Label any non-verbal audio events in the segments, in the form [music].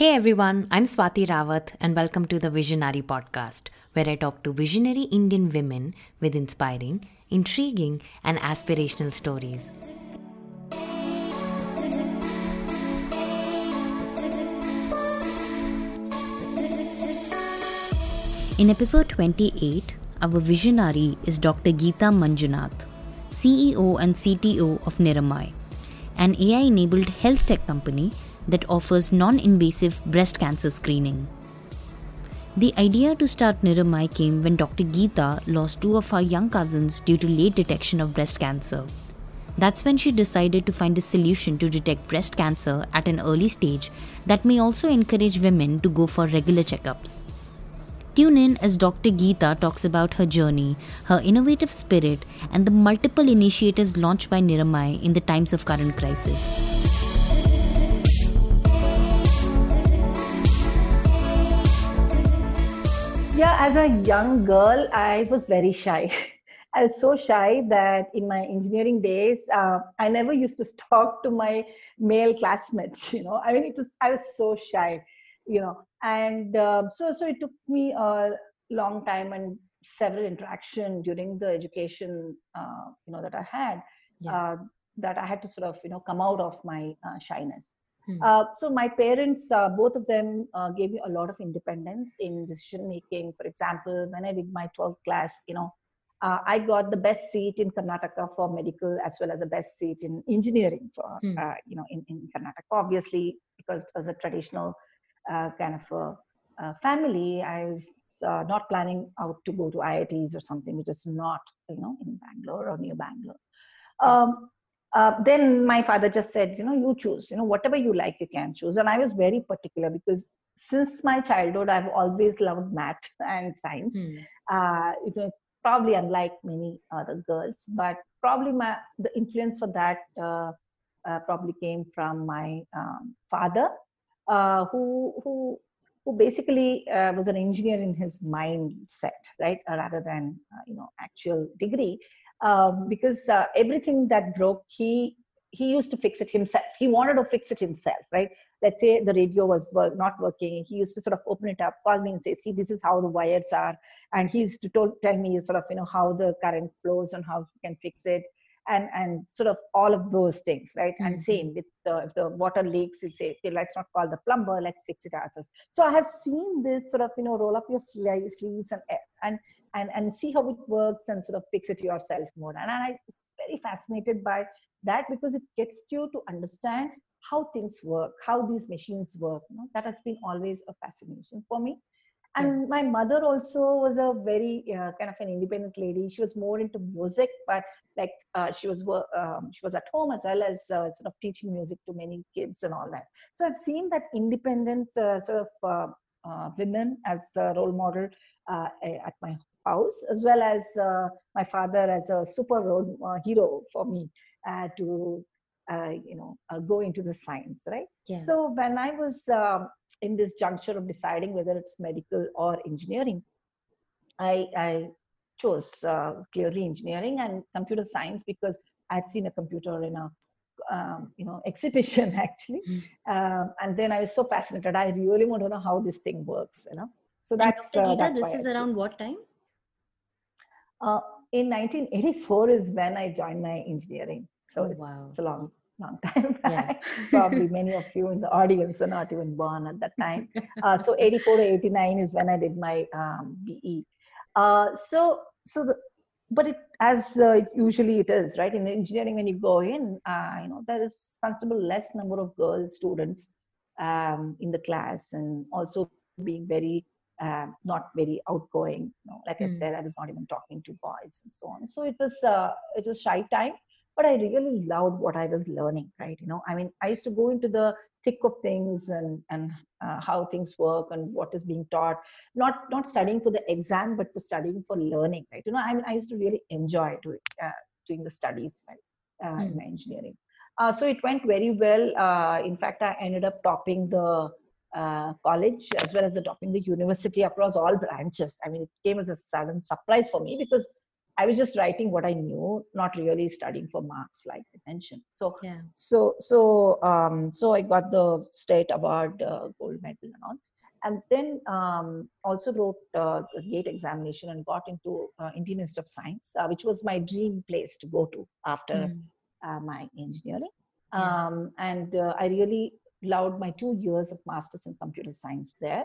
Hey everyone, I'm Swati Rawat and welcome to the Vision-Nari podcast, where I talk to visionary Indian women with inspiring, intriguing, and aspirational stories. In episode 28, our Vision-Nari is Dr. Geetha Manjunath, CEO and CTO of Niramai, an AI enabled health tech company that offers non invasive breast cancer screening. The idea to start Niramai came when Dr. Geetha lost two of her young cousins due to late detection of breast cancer. That's when she decided to find a solution to detect breast cancer at an early stage that may also encourage women to go for regular checkups. Tune in as Dr. Geetha talks about her journey, her innovative spirit, and the multiple initiatives launched by Niramai in the times of current crisis. Yeah, as a young girl, I was very shy. [laughs] I was so shy that in my engineering days, uh, I never used to talk to my male classmates. [laughs] You know, I mean, it was I was so shy, you know, and uh, so so it took me a long time and several interaction during the education, uh, you know, that I had, yeah. Uh, that I had to sort of you know come out of my uh, shyness. Hmm. Uh, so my parents, uh, both of them, uh, gave me a lot of independence in decision making. For example, when I did my 12th class, you know, uh, I got the best seat in Karnataka for medical as well as the best seat in engineering for hmm. Uh, you know in, in Karnataka. Obviously, because it was a traditional uh, kind of a, family, I was not planning out to go to IITs or something, which is not you know in Bangalore or near Bangalore. Um, uh, then my father just said, you know, you choose, you know, whatever you like, you can choose. And I was very particular because since my childhood, I've always loved math [laughs] and science. Hmm. Uh, it was probably unlike many other girls, but probably my the influence for that uh, uh probably came from my um, father, uh, who who who basically uh, was an engineer in his mindset, right, rather than you know actual degree um, because uh, everything that broke, he he used to fix it himself. He wanted to fix it himself, right? Let's say the radio was work, not working. He used to sort of open it up, call me and say, "See, this is how the wires are," and he used to told, tell me sort of you know how the current flows and how he can fix it and and sort of all of those things right mm-hmm. and same with the, if the water leaks you say okay let's not call the plumber let's fix it ourselves so i have seen this sort of you know roll up your sleeves and and and and see how it works and sort of fix it yourself more. And i was very fascinated by that because it gets you to understand how things work how these machines work you know? that has been always a fascination for me. And my mother also was a very uh, kind of an independent lady. She was more into music but like uh, she was um, she was at home as well as uh, sort of teaching music to many kids and all that. So i've seen that independent uh, sort of uh, uh, women as a role model at my house as well as my father as a super role hero for me to you know go into the science right yeah. so when i was um, in this juncture of deciding whether it's medical or engineering, I, I chose uh, clearly engineering and computer science because I'd seen a computer in a um, you know [laughs] exhibition actually, mm. um, and then I was so fascinated. I really want to know how this thing works. You know, so that's Dr. Uh, that's this is around what time? Uh, in 1984 is when I joined my engineering. So oh, it's, wow. it's a long long time back. Yeah. [laughs] Probably many of you in the audience were not even born at that time. [laughs] Uh, so 84 to 89 is when I did my um, BE. Uh, so, so the, but it, as uh, usually it is, right? In engineering, when you go in, uh, you know, there is considerable less number of girl students um, in the class and also being very uh, not very outgoing. You know, like mm. I hmm. said, I was not even talking to boys and so on. So it was uh, it was shy time but i really loved what i was learning right you know i mean i used to go into the thick of things and and uh, how things work and what is being taught not not studying for the exam but for studying for learning right you know i mean i used to really enjoy doing, uh, doing the studies right, uh, mm. in my engineering uh, so it went very well uh, in fact i ended up topping the uh, college as well as the topping the university across all branches i mean it came as a sudden surprise for me because I was just writing what I knew, not really studying for marks, like I mentioned. So, yeah. so, so, um, so I got the state award, uh, gold medal, and all. And then um, also wrote uh, the GATE examination and got into uh, Indian Institute of Science, uh, which was my dream place to go to after mm. my engineering. Yeah. Um, and uh, I really loved my two years of masters in computer science there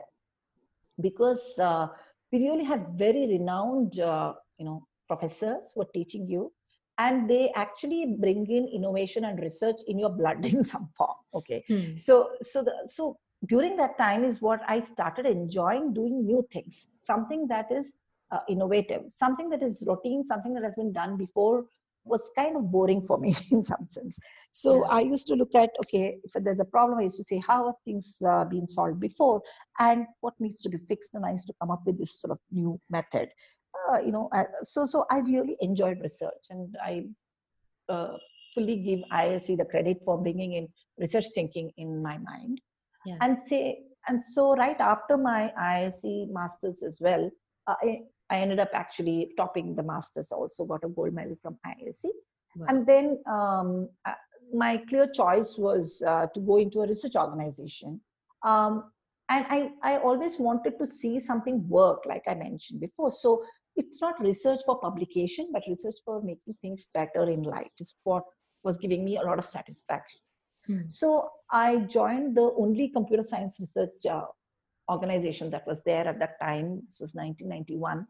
because uh, we really have very renowned, uh, you know, professors who are teaching you and they actually bring in innovation and research in your blood [laughs] in some form okay hmm. so so the, so during that time is what i started enjoying doing new things something that is uh, innovative something that is routine something that has been done before was kind of boring for me [laughs] in some sense so yeah. i used to look at okay if there's a problem i used to say how have things uh, been solved before and what needs to be fixed and i used to come up with this sort of new method uh, you know, uh, so so I really enjoyed research, and I uh, fully give IISc the credit for bringing in research thinking in my mind. Yeah. And say, and so right after my IISc masters as well, uh, I, I ended up actually topping the masters. Also got a gold medal from IISc, wow. and then um, uh, my clear choice was uh, to go into a research organization. Um, and I, I always wanted to see something work like i mentioned before so it's not research for publication, but research for making things better in life is what was giving me a lot of satisfaction. Hmm. So I joined the only computer science research uh, organization that was there at that time. This was 1991,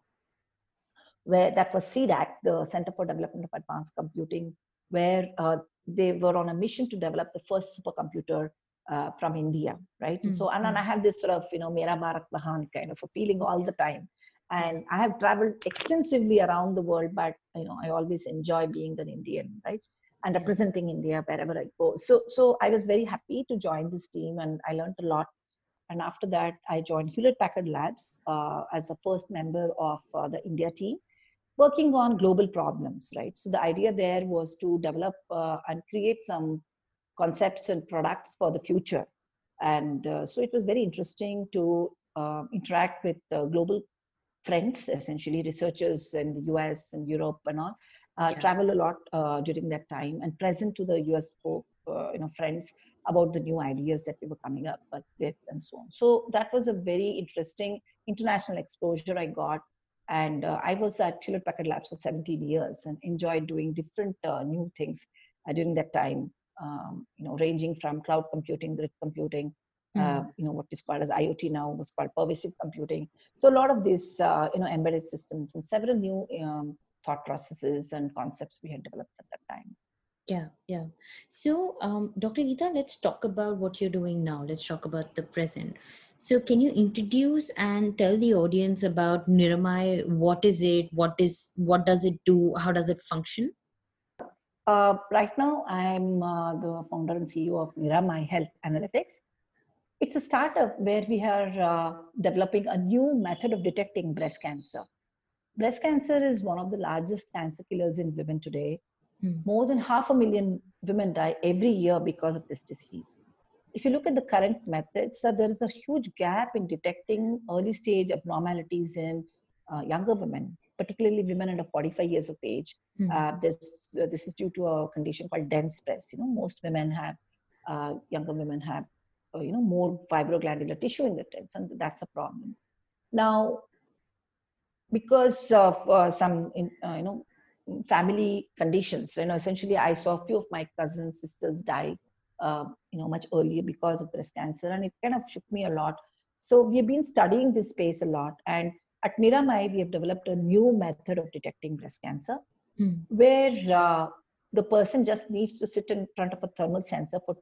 where that was CDAC, the Center for Development of Advanced Computing, where uh, they were on a mission to develop the first supercomputer uh, from India, right? Mm-hmm. So, and, and I have this sort of, you know, Mera Bharat Mahan kind of a feeling all the time. And i have traveled extensively around the world but you know i always enjoy being an indian right? And representing india wherever i go. So so i was very happy to join this team and i learned a lot. And after that i joined hewlett packard labs uh, as the first member of uh, the india team working on global problems right so the idea there was to develop uh, and create some concepts and products for the future and uh, so it was very interesting to uh, interact with global friends, essentially researchers in the US and Europe and all, uh, yeah. travel a lot uh, during that time and present to the US folk, uh, you know, friends about the new ideas that we were coming up with and so on. So that was a very interesting international exposure I got. And uh, I was at Hewlett Packard Labs for 17 years and enjoyed doing different uh, new things uh, during that time, um, you know, ranging from cloud computing, grid computing, uh, hmm. you know what is called as IoT now was called pervasive computing. So a lot of these uh, you know embedded systems and several new um, thought processes and concepts we had developed at that time. Yeah. So, um, Dr. Geetha, let's talk about what you're doing now. Let's talk about the present. So, can you introduce and tell the audience about Niramai? What is it? What is what does it do? How does it function? Uh, right now, I'm uh, the founder and CEO of Niramai Health Analytics it's a startup where we are uh, developing a new method of detecting breast cancer. Breast cancer is one of the largest cancer killers in women today. Mm. More than half a million women die every year because of this disease. If you look at the current methods, uh, there is a huge gap in detecting early stage abnormalities in uh, younger women, particularly women under 45 years of age. Mm. this, uh, this is due to a condition called dense breast. You know, most women have, uh, younger women have uh, you know more fibroglandular tissue in the tits and that's a problem now because of uh, some in, uh, you know family conditions you know essentially i saw a few of my cousins sisters die uh, you know much earlier because of breast cancer and it kind of shook me a lot so we've been studying this space a lot and at Niramai, we have developed a new method of detecting breast cancer mm. where uh, the person just needs to sit in front of a thermal sensor for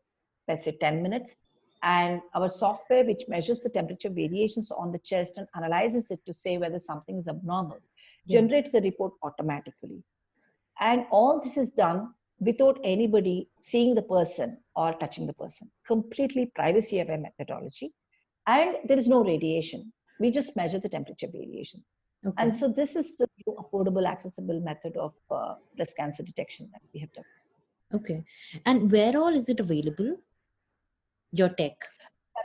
let's say 10 minutes and our software which measures the temperature variations on the chest and analyzes it to say whether something is abnormal yeah. generates the report automatically and all this is done without anybody seeing the person or touching the person. Completely privacy aware methodology. And there is no radiation. We just measure the temperature variation. Okay. and so this is the affordable accessible method of uh, breast cancer detection that we have done. Okay. And where all is it available? Your tech?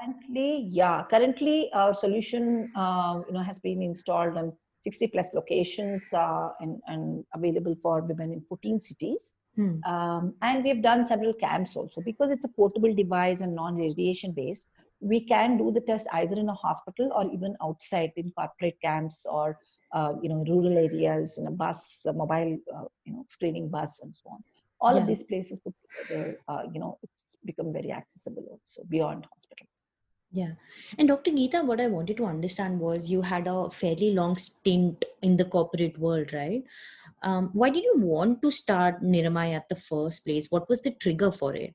Currently, yeah. Currently, our solution, uh, you know, has been installed on 60 plus locations uh, and, and available for women in 14 cities. Hmm. Um, and we've done several camps also because it's a portable device and non-radiation based. We can do the test either in a hospital or even outside in corporate camps or uh, you know rural areas in a bus, a mobile uh, you know screening bus, and so on. All yeah. of these places together, uh, you know, it's become very accessible also beyond hospitals. Yeah. And Dr. Geetha, what I wanted to understand was you had a fairly long stint in the corporate world, right? Um, why did you want to start Niramai at the first place? What was the trigger for it?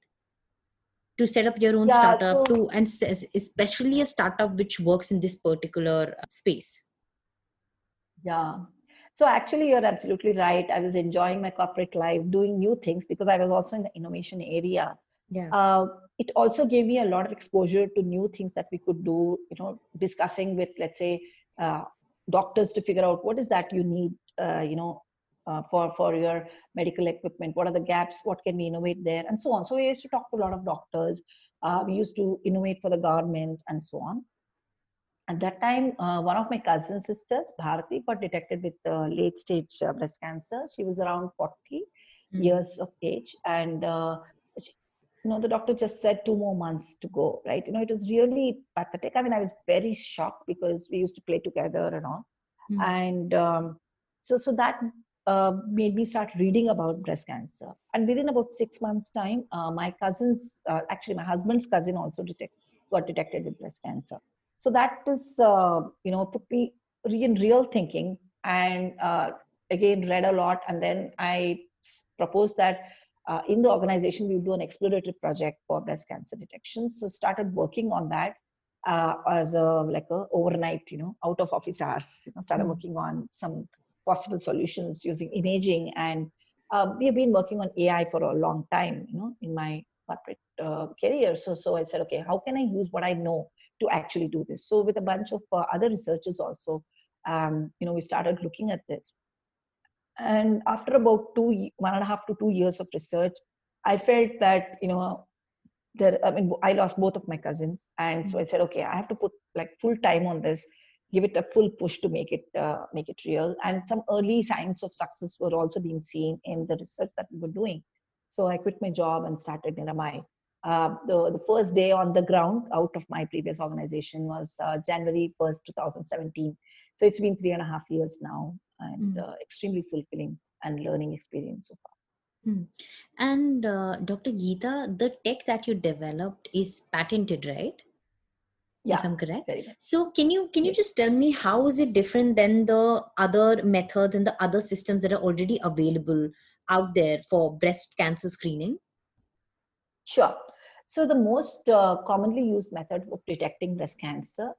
To set up your own yeah, startup, so, to and especially a startup which works in this particular space. Yeah. So actually, you're absolutely right. I was enjoying my corporate life, doing new things because I was also in the innovation area. Yeah. Uh, it also gave me a lot of exposure to new things that we could do you know discussing with let's say uh, doctors to figure out what is that you need uh, you know uh, for for your medical equipment what are the gaps what can we innovate there and so on. So we used to talk to a lot of doctors. Uh, we used to innovate for the government and so on. At that time uh, one of my cousin sisters bharati got detected with uh, late stage breast cancer. She was around 40 mm. years of age. And you know the doctor just said two more months to go right? You know it was really pathetic. I mean i was very shocked because we used to play together and all. Mm. and um, so so that uh, made me start reading about breast cancer. And within about six months time uh, my cousins uh, actually my husband's cousin also detect, got detected with breast cancer. So that is uh, you know put me in real thinking and uh, again read a lot. And then i proposed that uh, in the organization, we do an exploratory project for breast cancer detection. So started working on that uh, as a like a overnight, you know, out of office hours. You know, started mm working on some possible solutions using imaging, and uh, we have been working on AI for a long time. You know, in my corporate uh, career. So so I said, okay, how can I use what I know to actually do this? So with a bunch of uh, other researchers also, um, you know, we started looking at this and after about two one and a half to two years of research i felt that you know there i mean i lost both of my cousins and so i said okay i have to put like full time on this give it a full push to make it uh, make it real and some early signs of success were also being seen in the research that we were doing so i quit my job and started Niramai. Uh, the, the first day on the ground out of my previous organization was uh, January 1st, 2017. So it's been three and a half years now and mm. uh, extremely fulfilling and learning experience so far. Mm. And uh, Dr. Geetha, the tech that you developed is patented, right? Yeah, if I'm correct. So can you can you just tell me how is it different than the other methods and the other systems that are already available out there for breast cancer screening? Sure. So the most uh, commonly used method of detecting breast cancer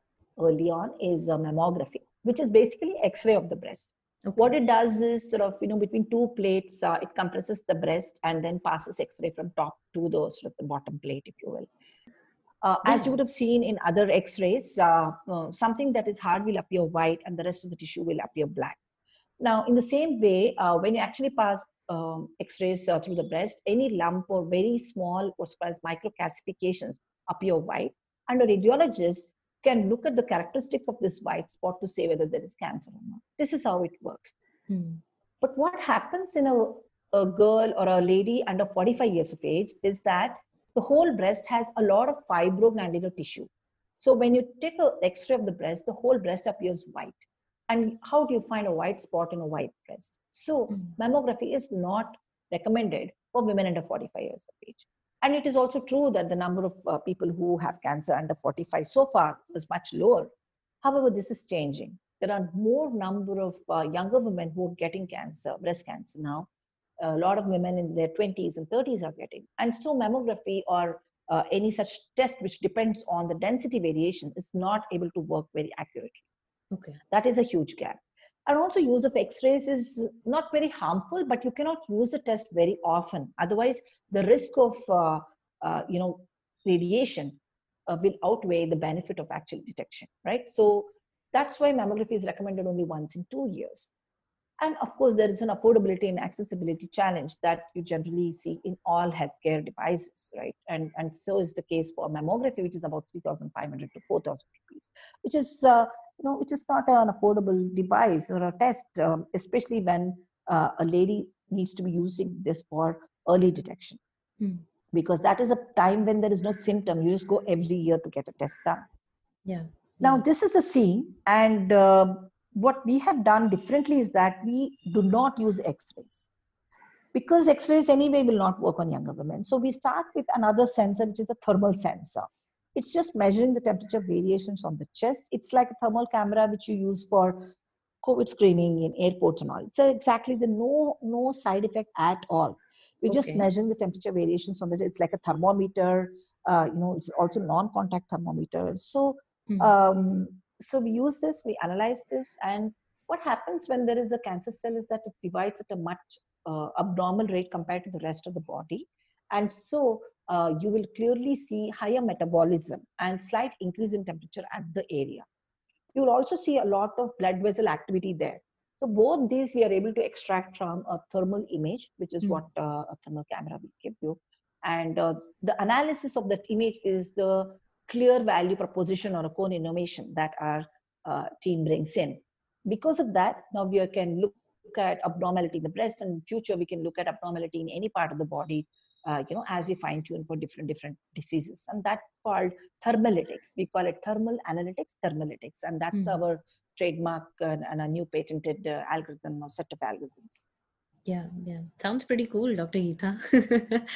early on is uh, mammography, which is basically X-ray of the breast. Okay. What it does is sort of, you know, between two plates, uh, it compresses the breast and then passes X-ray from top to the sort of the bottom plate, if you will. Uh, as you would have seen in other X-rays, uh, uh, something that is hard will appear white and the rest of the tissue will appear black. Now, in the same way, uh, when you actually pass um, X-rays uh, through the breast, any lump or very small what's called microcalcifications appear white. And a radiologist can look at the characteristic of this white spot to say whether there is cancer or not. This is how it works. Hmm. But what happens in a, a girl or a lady under 45 years of age is that the whole breast has a lot of fibroglandular tissue. So when you take an X-ray of the breast, the whole breast appears white. And how do you find a white spot in a white breast? So hmm. mammography is not recommended for women under 45 years of age. And it is also true that the number of uh, people who have cancer under 45 so far is much lower. However, this is changing. There are more number of uh, younger women who are getting cancer, breast cancer now. A lot of women in their 20s and 30s are getting. And so mammography or uh, any such test which depends on the density variation is not able to work very accurately. Okay. That is a huge gap and also use of x-rays is not very harmful but you cannot use the test very often. Otherwise the risk of uh, uh, you know radiation uh, will outweigh the benefit of actual detection right? So that's why mammography is recommended only once in two years. And of course there is an affordability and accessibility challenge that you generally see in all healthcare devices right? And and so is the case for mammography which is about 3500 to 4000 rupees which is uh, you know, which is not an affordable device or a test, um, especially when uh, a lady needs to be using this for early detection. Mm. Because that is a time when there is no symptom. You just go every year to get a test done. Yeah. Now, this is the scene, and uh, what we have done differently is that we do not use x rays because x-rays anyway will not work on younger women. So we start with another sensor, which is the thermal sensor. It's just measuring the temperature variations on the chest. It's like a thermal camera, which you use for COVID screening in airports and all. So exactly the no, no side effect at all. We're okay. just measuring the temperature variations on the, it's like a thermometer, uh, you know, it's also non-contact thermometer. So, mm-hmm. um, so we use this, we analyze this, and what happens when there is a cancer cell is that it divides at a much uh, abnormal rate compared to the rest of the body. And so uh, you will clearly see higher metabolism and slight increase in temperature at the area. You will also see a lot of blood vessel activity there. So both these we are able to extract from a thermal image, which is mm. what uh, a thermal camera will give you. And uh, the analysis of that image is the clear value proposition or a cone innovation that our uh, team brings in. Because of that, now we can look at abnormality in the breast and in future we can look at abnormality in any part of the body uh, you know as we fine tune for different different diseases. And that's called Thermalytix we call it thermal analytics Thermalytix and that's mm-hmm. our trademark and, and, a new patented uh, algorithm or set of algorithms. Yeah yeah. Sounds pretty cool dr geetha [laughs]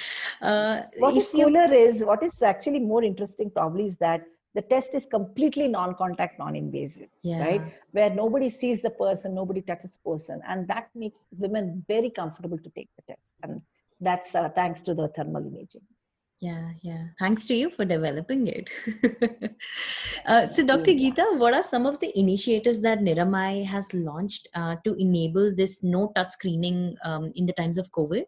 uh, what is cooler you... is what is actually more interesting probably is that the test is completely non-contact non-invasive yeah. right? Where nobody sees the person nobody touches the person. And that makes women very comfortable to take the test. And that's uh, thanks to the thermal imaging. Yeah yeah. Thanks to you for developing it. [laughs] Uh, so dr geetha what are some of the initiatives that niramai has launched uh, to enable this no touch screening um, in the times of covid?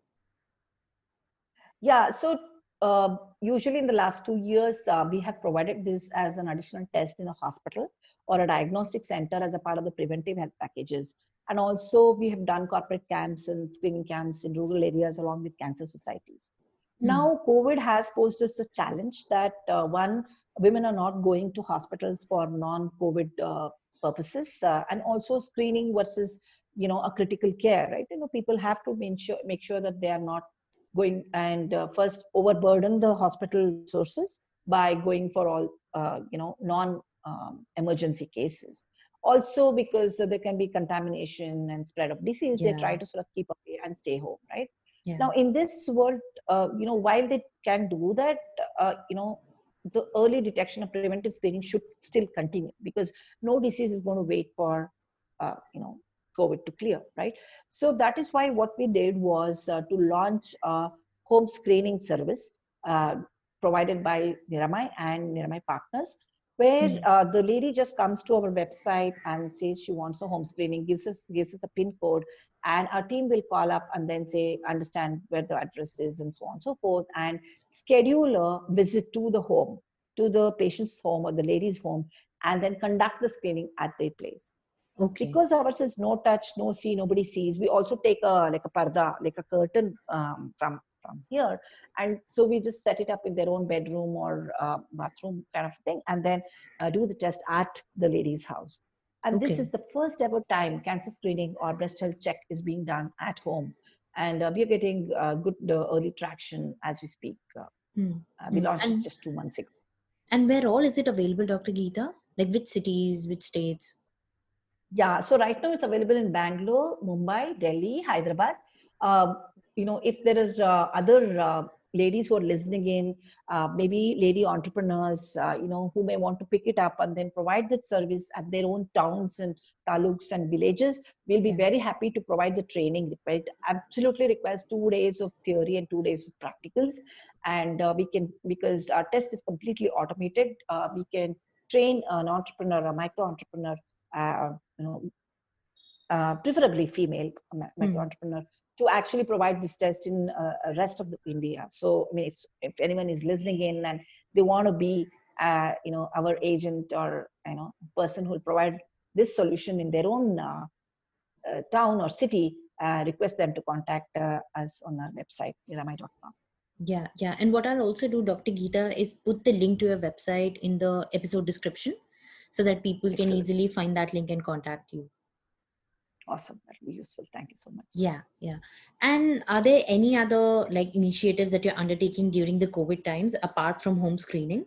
Yeah so uh, usually in the last two years, uh, we have provided this as an additional test in a hospital or a diagnostic center as a part of the preventive health packages. And also we have done corporate camps and screening camps in rural areas along with cancer societies. Mm. Now, COVID has posed us a challenge that uh, one, women are not going to hospitals for non-COVID uh, purposes uh, and also screening versus, you know, a critical care, right? You know, people have to make sure, make sure that they are not going and uh, first overburden the hospital sources by going for all uh, you know non um, emergency cases also because there can be contamination and spread of disease yeah. they try to sort of keep away and stay home right yeah. now in this world uh, you know while they can do that uh, you know the early detection of preventive screening should still continue because no disease is going to wait for uh, you know COVID to clear, right? So that is why what we did was uh, to launch a home screening service uh, provided by Niramai and Niramai partners, where mm. uh, the lady just comes to our website and says she wants a home screening, gives us gives us a pin code, and our team will call up and then say understand where the address is and so on and so forth, and schedule a visit to the home, to the patient's home or the lady's home, and then conduct the screening at their place. Okay. Because ours is no touch, no see, nobody sees. We also take a like a parda, like a curtain um, from from here, and so we just set it up in their own bedroom or uh, bathroom kind of thing, and then uh, do the test at the lady's house. And okay. this is the first ever time cancer screening or breast health check is being done at home, and uh, we are getting uh, good early traction as we speak. Hmm. we hmm. launched and, just two months ago. And where all is it available, Dr. Geetha? Like which cities, which states? Yeah, so right now it's available in Bangalore, Mumbai, Delhi, Hyderabad. Um, you know, if there is uh, other uh, ladies who are listening in, uh, maybe lady entrepreneurs, uh, you know, who may want to pick it up and then provide that service at their own towns and taluks and villages, we'll be very happy to provide the training. It absolutely requires two days of theory and two days of practicals. And uh, we can, because our test is completely automated, uh, we can train an entrepreneur, a micro entrepreneur uh, you know, uh, preferably female mm. entrepreneur, to actually provide this test in uh, rest of the India. So, I mean, if anyone is listening in and they want to be, uh, you know, our agent or you know, person who will provide this solution in their own uh, uh, town or city, uh, request them to contact us on our website, niramai.com. Yeah, yeah. And what I'll also do, Dr. Geetha, is put the link to your website in the episode description so that people can easily find that link and contact you. Awesome. That'll be useful. Thank you so much. Yeah yeah. And are there any other like initiatives that you're undertaking during the covid times apart from home screening?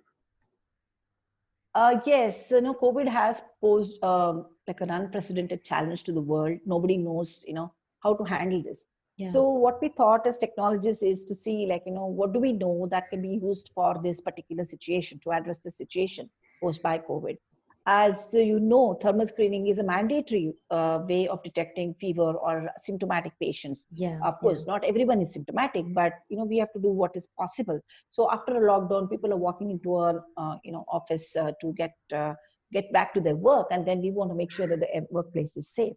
Uh, yes, you know, COVID has posed um, like an unprecedented challenge to the world. Nobody knows, you know, how to handle this. Yeah. So what we thought as technologists is to see, like, you know, what do we know that can be used for this particular situation to address the situation posed by COVID as you know, thermal screening is a mandatory uh, way of detecting fever or symptomatic patients. Yeah. Of course, yeah. not everyone is symptomatic, but you know we have to do what is possible. So after a lockdown, people are walking into a uh, you know office uh, to get uh, get back to their work, and then we want to make sure that the workplace is safe.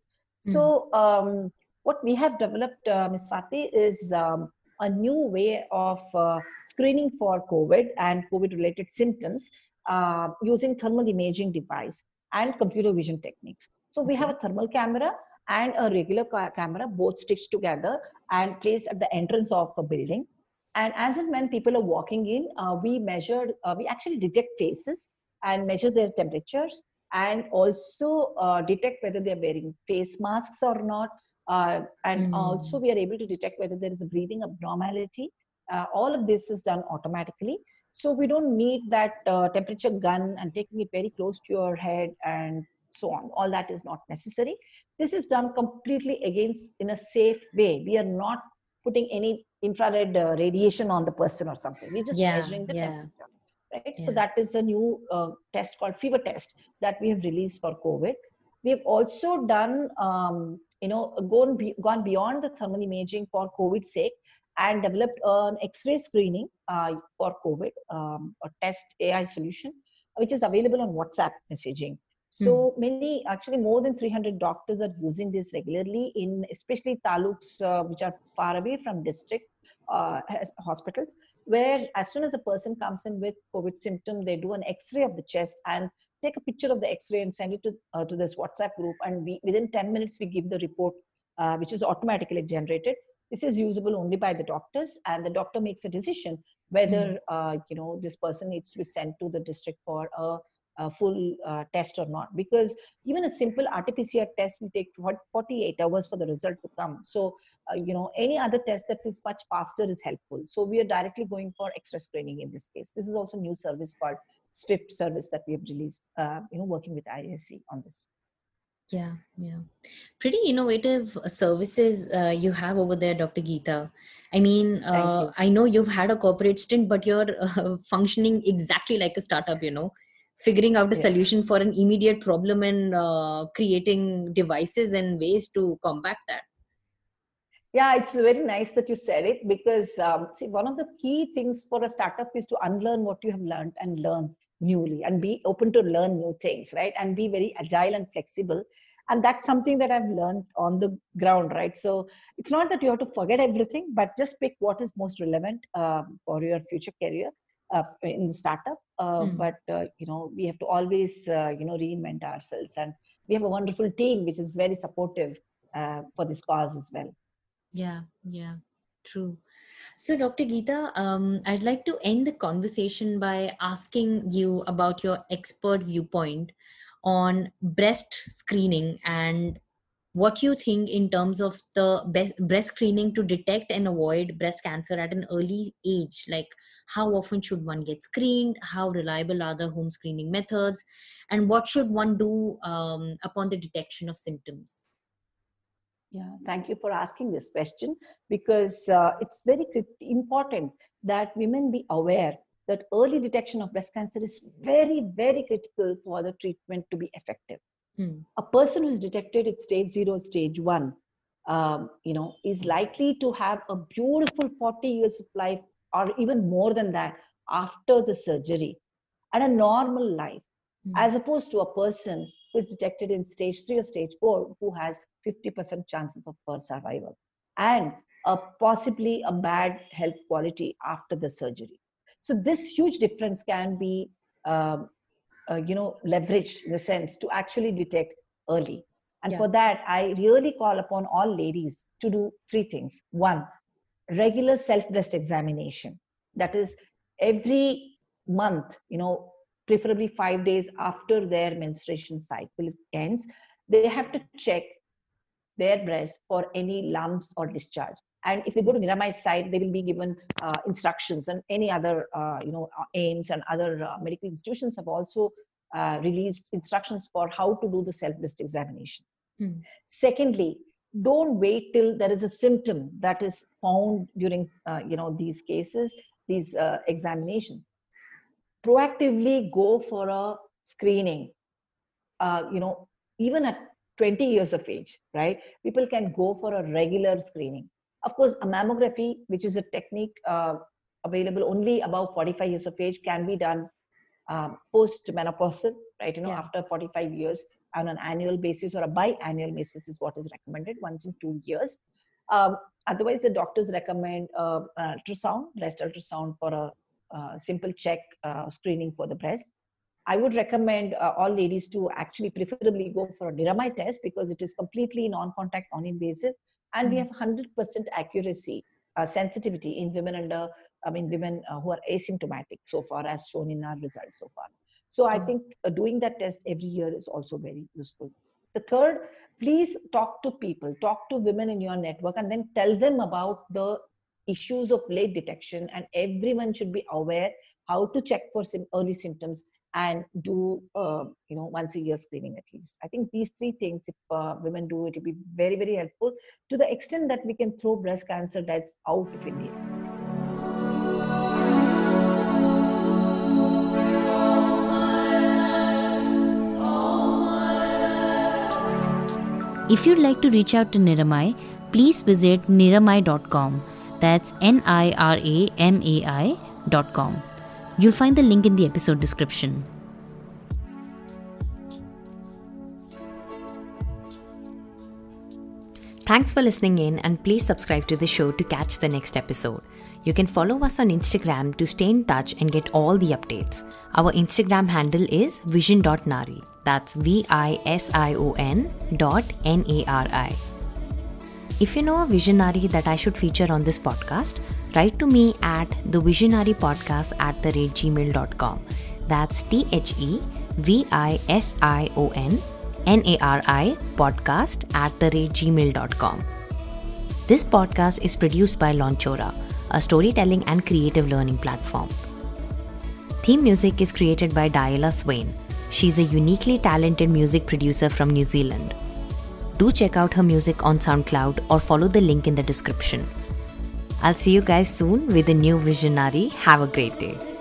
Mm. So um, what we have developed, uh, Ms. Swati, is um, a new way of uh, screening for COVID and COVID-related symptoms uh, using thermal imaging device and computer vision techniques. So we have a thermal camera and a regular camera, both stitched together and placed at the entrance of a building. And as and when people are walking in, uh, we measured, uh, we actually detect faces and measure their temperatures and also uh, detect whether they're wearing face masks or not. Uh, and mm. also we are able to detect whether there is a breathing abnormality. Uh, all of this is done automatically. So we don't need that uh, temperature gun and taking it very close to your head and so on. All that is not necessary. This is done completely against in a safe way. We are not putting any infrared uh, radiation on the person or something. We're just yeah, measuring the yeah. temperature. Right? Yeah. So that is a new uh, test called fever test that we have released for COVID. We have also done, um, you know, gone, be, gone beyond the thermal imaging for COVID sake and developed an X-ray screening uh, for COVID, um, a test AI solution, which is available on WhatsApp messaging. So hmm. many, actually more than 300 doctors are using this regularly in especially taluks uh, which are far away from district uh, hospitals, where as soon as a person comes in with COVID symptom, they do an X-ray of the chest and take a picture of the X-ray and send it to, uh, to this WhatsApp group. And we, within 10 minutes, we give the report, uh, which is automatically generated this is usable only by the doctors and the doctor makes a decision whether mm. uh, you know this person needs to be sent to the district for a, a full uh, test or not. Because even a simple rt-pcr test will take 48 hours for the result to come. So uh, you know any other test that is much faster is helpful. So we are directly going for X-ray screening in this case. This is also new service called swift service that we have released uh, you know working with IISc on this yeah, yeah. Pretty innovative services uh, you have over there, Dr. Geetha. I mean, uh, I know you've had a corporate stint, but you're [laughs] uh, functioning exactly like a startup, you know, figuring out a solution for an immediate problem and uh, creating devices and ways to combat that. Yeah, it's very nice that you said it because, um, see, one of the key things for a startup is to unlearn what you have learned and learn newly and be open to learn new things right? And be very agile and flexible. And that's something that i've learned on the ground right? So it's not that you have to forget everything but just pick what is most relevant uh, for your future career uh, in the startup. Uh, mm. but uh, you know we have to always uh, you know reinvent ourselves. And we have a wonderful team which is very supportive uh, for this cause as well. Yeah yeah true. So, Dr. Geetha, um, I'd like to end the conversation by asking you about your expert viewpoint on breast screening and what you think in terms of the best breast screening to detect and avoid breast cancer at an early age. Like how often should one get screened? How reliable are the home screening methods? And what should one do um, upon the detection of symptoms yeah, thank you for asking this question because uh, it's very important that women be aware that early detection of breast cancer is very, very critical for the treatment to be effective. Hmm. A person who is detected at stage zero, stage one, um, you know, is likely to have a beautiful 40 years of life or even more than that after the surgery and a normal life, hmm. as opposed to a person who is detected in stage three or stage four who has 50% chances of poor survival and a possibly a bad health quality after the surgery. So this huge difference can be, um, uh, you know, leveraged in the sense to actually detect early. And yeah. for that, I really call upon all ladies to do three things. One, regular self breast examination. That is every month, you know, preferably five days after their menstruation cycle ends, they have to check their breast for any lumps or discharge. And if they go to Niramai's site, they will be given uh, instructions and any other, uh, you know, AIIMS and other uh, medical institutions have also uh, released instructions for how to do the self-breast examination. Hmm. Secondly, don't wait till there is a symptom that is found during, uh, you know, these cases, these uh, examinations. Proactively go for a screening. you know, even at 20 years of age, right? People can go for a regular screening. Of course, a mammography, which is a technique uh, available only above 45 years of age, can be done um, post menopausal, right? You know, yeah. after 45 years on an annual basis or a biannual basis is what is recommended once in two years. Um, otherwise, the doctors recommend uh, ultrasound, breast ultrasound for a uh, simple check uh, screening for the breast. I would recommend uh, all ladies to actually preferably go for a Niramai test because it is completely non-contact, non-invasive, and we hmm. have 100% accuracy, uh, sensitivity in women under, I mean, women uh, who are asymptomatic so far, as shown in our results so far. So I hmm. think uh, doing that test every year is also very useful. The third, please talk to people, talk to women in your network, and then tell them about the issues of late detection. And everyone should be aware how to check for early symptoms and do uh, you know once a year screening at least i think these three things if uh, women do it will be very very helpful to the extent that we can throw breast cancer deaths out of india If you'd like to reach out to Niramai, please visit niramai.com. That's N I R A M A I.com. You'll find the link in the episode description. Thanks for listening in and please subscribe to the show to catch the next episode. You can follow us on Instagram to stay in touch and get all the updates. Our Instagram handle is vision.nari. That's V I S I O N dot N A R I. If you know a visionary that I should feature on this podcast, write to me at thevisionnaripodcast at the rate gmail.com. That's T H E V I S I O N N A R I podcast at the rate gmail.com. This podcast is produced by Launchora, a storytelling and creative learning platform. Theme music is created by Diala Swain. She's a uniquely talented music producer from New Zealand do check out her music on SoundCloud or follow the link in the description. I'll see you guys soon with a new visionary. Have a great day.